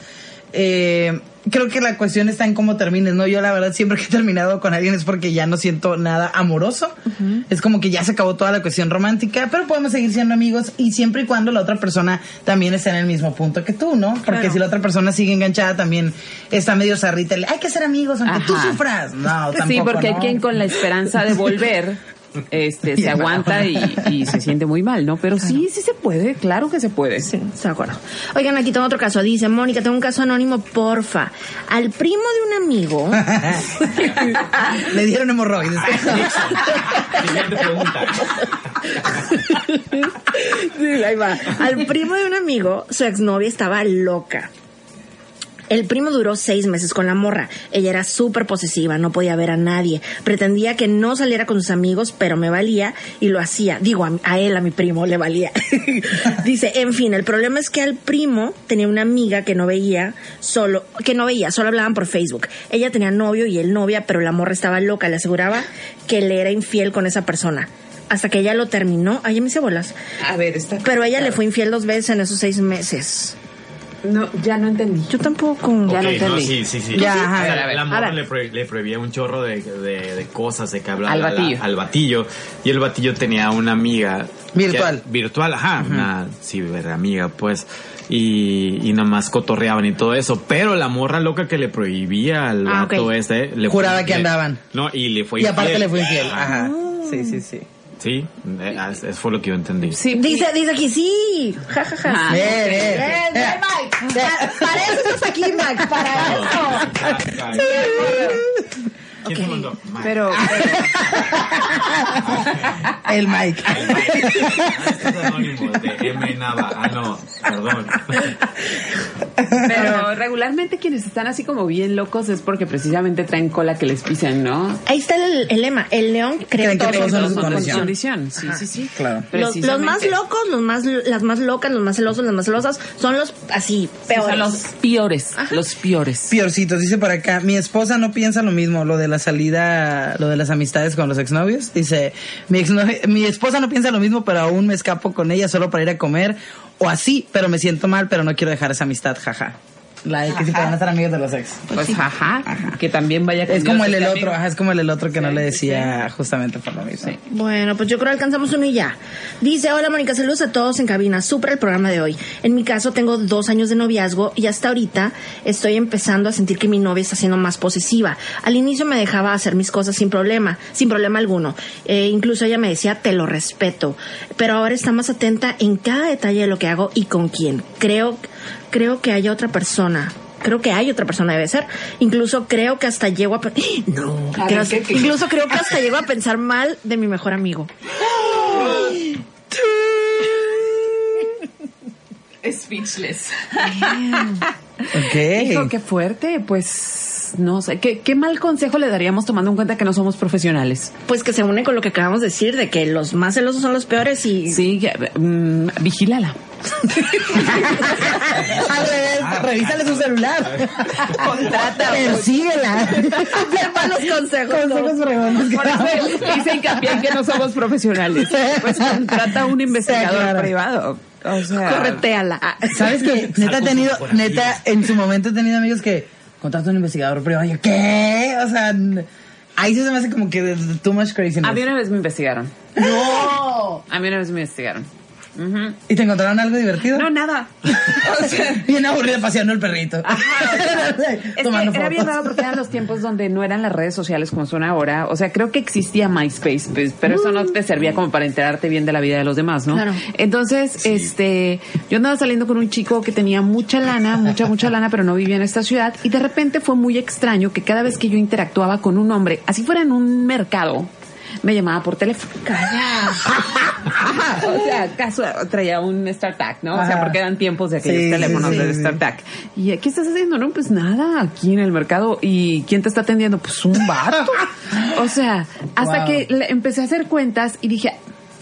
Eh, creo que la cuestión está en cómo termines, ¿no? Yo la verdad siempre que he terminado con alguien es porque ya no siento nada amoroso. Es como que ya se acabó toda la cuestión romántica, pero podemos seguir siendo amigos y siempre y cuando la otra persona también esté en el mismo punto que tú, ¿no? Porque Claro. si la otra persona sigue enganchada también está medio zarrita. le- Hay que ser amigos aunque tú sufras. No, tampoco, sí, porque hay quien con la esperanza de volver este se aguanta y, y se siente muy mal, ¿no? Pero sí, sí se puede, claro que se puede. Sí, de acuerdo. Oigan, aquí tengo otro caso. Dice, Mónica, tengo un caso anónimo, porfa. Al primo de un amigo... Le dieron hemorroides. Siguiente pregunta. Sí, ahí va. Al primo de un amigo, su exnovia estaba loca. El primo duró seis meses con la morra. Ella era súper posesiva, no podía ver a nadie. Pretendía que no saliera con sus amigos, pero me valía y lo hacía. Digo, a, a él, a mi primo, le valía. Dice, en fin, el problema es que al primo tenía una amiga que no veía, solo, que no veía, solo hablaban por Facebook. Ella tenía novio y él novia, pero la morra estaba loca, le aseguraba que le era infiel con esa persona. Hasta que ella lo terminó. Ay, ya me hice bolas. A ver, está. Pero ella le fue infiel dos veces en esos seis meses. No, ya no entendí. Yo tampoco. Ya no entendí. sí, sí, sí. Ya, Sí, ajá. o sea, A ver, a ver, la morra le, pro- le prohibía un chorro de, de, de cosas, de que hablaba Al la- batillo. al batillo. Y el batillo tenía una amiga. Virtual. que- virtual, ajá. Una ciberamiga, pues. Y, y nomás cotorreaban y todo eso. Pero la morra loca que le prohibía al Ah, vato este. Le Juraba fue- que le- andaban. No, y le fue Y aparte infiel. le fue infiel. Ajá. Ajá. Sí, sí, sí. Sí, eh, es- eso fue lo que yo entendí. Sí, Dice, dice aquí, sí. Ja, ja, ja. Ah. Bien, bien. Bien, bien, Mike. Pa- Para eso estás aquí, Mike. Para eso. ¿Quién te mandó? Mike. pero El Mike. Este es anónimo de M Nava. Ah, no, perdón. pero regularmente quienes están así como bien locos es porque precisamente traen cola que les pisen, ¿no? Ahí está el, el lema. El león cree que todos todos son son su Con condición. condición, sí, sí, sí. Claro. los, los más locos, los más, las más locas, los más celosos, las más celosas, son los así, Sí, peores. son los peores, los peores. Piorcitos, dice por acá, mi esposa no piensa lo mismo, lo de la salida, lo de las amistades con los exnovios. Dice, mi, exnovia- mi esposa no piensa lo mismo, pero aún me escapo con ella solo para ir a comer o así, pero me siento mal, pero no quiero dejar esa amistad, jaja. La de que si pueden estar amigos de los ex. Pues ajá, que también vaya con Es como Dios el, el otro, amigo. ajá, es como el, el otro que no le decía justamente por lo mismo. Bueno, pues yo creo que alcanzamos uno y ya. Dice, hola Mónica, saludos a todos en cabina. Súper el programa de hoy. En mi caso tengo dos años de noviazgo y hasta ahorita estoy empezando a sentir que mi novia está siendo más posesiva. Al inicio me dejaba hacer mis cosas sin problema, sin problema alguno. Eh, incluso ella me decía, te lo respeto. Pero ahora está más atenta en cada detalle de lo que hago y con quién. Creo, creo que hay otra persona. Creo que hay otra persona, debe ser. Incluso creo que hasta llego a... pe- No. A Creo- ver, ¿qué- qué? incluso creo que hasta llego a pensar mal de mi mejor amigo. Speechless. Ok. Hijo, qué fuerte, pues no sé, ¿qué, qué mal consejo le daríamos tomando en cuenta que no somos profesionales. Pues que se une con lo que acabamos de decir, de que los más celosos son los peores y... Sí, mm, vigílala. Al revés, revísale su celular. Contrata. Persíguela. Bien malos consejos. Consejos fregones. Por eso hice hincapié en que no somos profesionales. Pues contrata a un investigador claro. privado. O sea, Correteala. ¿Sabes qué? Neta he tenido, neta, en su momento he tenido amigos que contratan a un investigador privado. Yo, ¿qué? O sea, ahí sí se me hace como que too much craziness. A mí una vez me investigaron. ¡No! A mí una vez me investigaron. ¿Y te encontraron algo divertido? No, nada. O sea, Bien aburrido paseando el perrito. Es Tomando que era bien raro porque eran los tiempos donde no eran las redes sociales como son ahora. O sea, creo que existía MySpace, pues, pero eso no te servía como para enterarte bien de la vida de los demás, ¿no? Claro. Entonces, este, yo andaba saliendo con un chico que tenía mucha lana, mucha, mucha lana, pero no vivía en esta ciudad. Y de repente fue muy extraño que cada vez que yo interactuaba con un hombre, así fuera en un mercado, me llamaba por teléfono. O sea, acaso traía un StarTAC, ¿no? O sea, Ajá. porque eran tiempos de aquellos Sí, teléfonos sí, de. StarTAC. ¿Y qué estás haciendo? No, pues nada, aquí en el mercado. ¿Y quién te está atendiendo? Pues un vato. O sea, hasta Wow. que le- empecé a hacer cuentas y dije,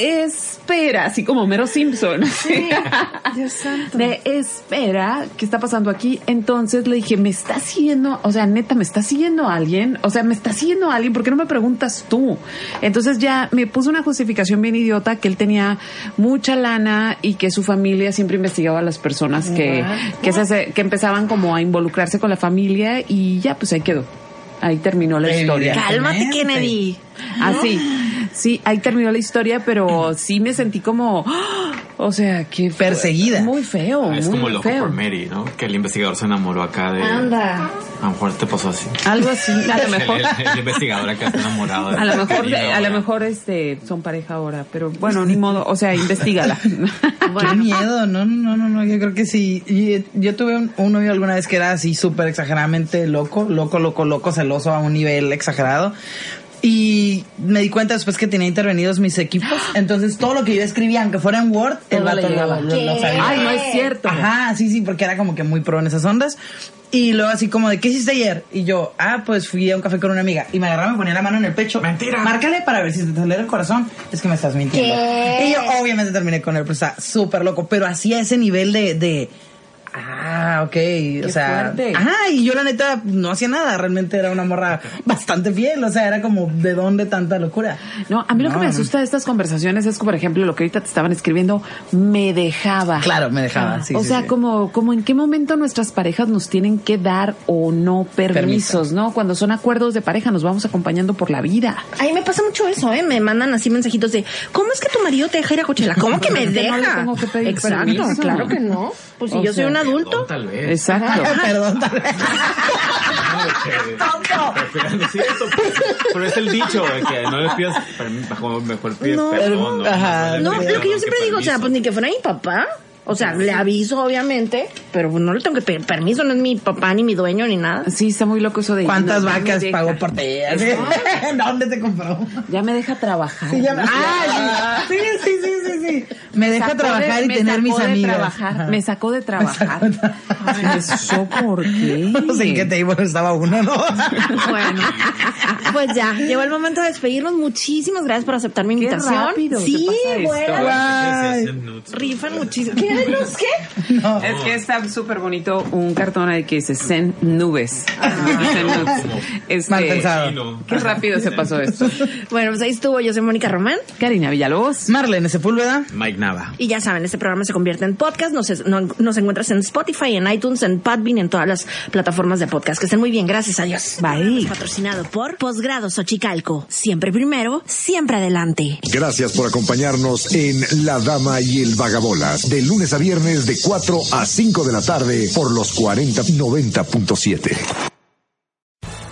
espera, así como Mero Simpson. Dios santo. De espera, ¿qué está pasando aquí? Entonces le dije, ¿me está siguiendo? O sea, neta, ¿me está siguiendo alguien? O sea, ¿me está siguiendo alguien? ¿Por qué no me preguntas tú? Entonces ya me puso una justificación bien idiota que él tenía mucha lana y que su familia siempre investigaba a las personas que, que, se hace- que empezaban como a involucrarse con la familia y ya, pues ahí quedó. Ahí terminó la historia. Cálmate, Kennedy. Así, sí, ahí terminó la historia, pero sí me sentí como, ¡ah! o sea, que Perseguida. Muy feo, Es muy como loco feo. por Mary, ¿no? Que el investigador se enamoró acá de. Anda. A lo mejor te pasó así. Algo así, a lo mejor. El, el- el investigador acá está enamorado. de A lo mejor, a lo mejor este son pareja ahora, pero bueno, ni modo, o sea, investigala. Qué miedo, no, no, no, no, yo creo que sí. Y, Yo tuve un, un novio alguna vez que era así súper exageradamente loco, loco, loco, loco, celoso a un nivel exagerado. Y me di cuenta después que tenía intervenidos mis equipos. Entonces todo lo que yo escribía, aunque fuera en Word, el vato lo, lo- sabía. Ay, no es cierto. Ajá, sí, sí, porque era como que muy pro en esas ondas. Y luego así como de, ¿qué hiciste ayer? Y yo, ah, pues fui a un café con una amiga. Y me agarraba, me ponía la mano en el pecho. Mentira. Márcale para ver si te acelera el corazón. Es que me estás mintiendo. ¿Qué? Y yo obviamente terminé con él, pero está súper loco. Pero así a ese nivel de... de Ah, ok. o sea, fuerte. ajá, y yo la neta no hacía nada, realmente era una morra bastante fiel, o sea, era como de dónde tanta locura. No, a mí lo que me asusta de estas conversaciones es, por ejemplo, lo que ahorita te estaban escribiendo, me dejaba. Claro, me dejaba, sí, o sí, sea, sí. como, como en qué momento nuestras parejas nos tienen que dar o no permisos, ¿no? Cuando son acuerdos de pareja, nos vamos acompañando por la vida. A mí me pasa mucho eso, ¿eh? Me mandan así mensajitos de, ¿cómo es que tu marido te deja ir a Coachella? ¿Cómo que me Que no le deja? tengo que pedir Exacto, permiso. claro que no. Pues si O yo soy sea, adulto. Tal vez. Exacto. Perdón, tal vez. Pero, es cierto, pero es el dicho que no le pidas permiso, mejor pides No. perdón. Ajá. le No, lo que yo siempre digo, o sea, pues ni que fuera mi papá. O sea, le aviso, obviamente, pero pues no le tengo que pedir permiso, no es mi papá, ni mi dueño, ni nada. Sí, está muy loco eso de... ¿Cuántas no, no vacas pagó por ti? ¿Dónde te compró? Ya me deja trabajar. Sí, ya me- ¿no? Ah, sí, sí, sí, sí. Me deja sacó de- trabajar y me tener sacó mis de amigas. me sacó de trabajar. ¿Eso por qué? No sé en qué table estaba uno, ¿no? Bueno, pues ya, llegó el momento de despedirnos. Muchísimas gracias por aceptar mi invitación. rápido se sí, bueno. Rifan muchísimo. ¿Qué? ¿Los qué? Es que está súper bonito un cartón ahí que dice Zen Nubes. Zen Nudes. Este, Mal pensado. Qué rápido se pasó esto. Bueno, pues ahí estuvo. Yo soy Mónica Román. Karina Villalobos. Marlene Sepúlveda. Mike Nava. Y ya saben, este programa se convierte en podcast. Nos, es- no- nos encuentras en Spotify, en iTunes, en Podbean, en todas las plataformas de podcast. Que estén muy bien. Gracias. Adiós. Bye. Patrocinado por Posgrado Xochicalco. Siempre primero, siempre adelante. Gracias por acompañarnos en La Dama y el Vagabolas, de lunes a viernes de 4 a 5 de la tarde por los 4090.7.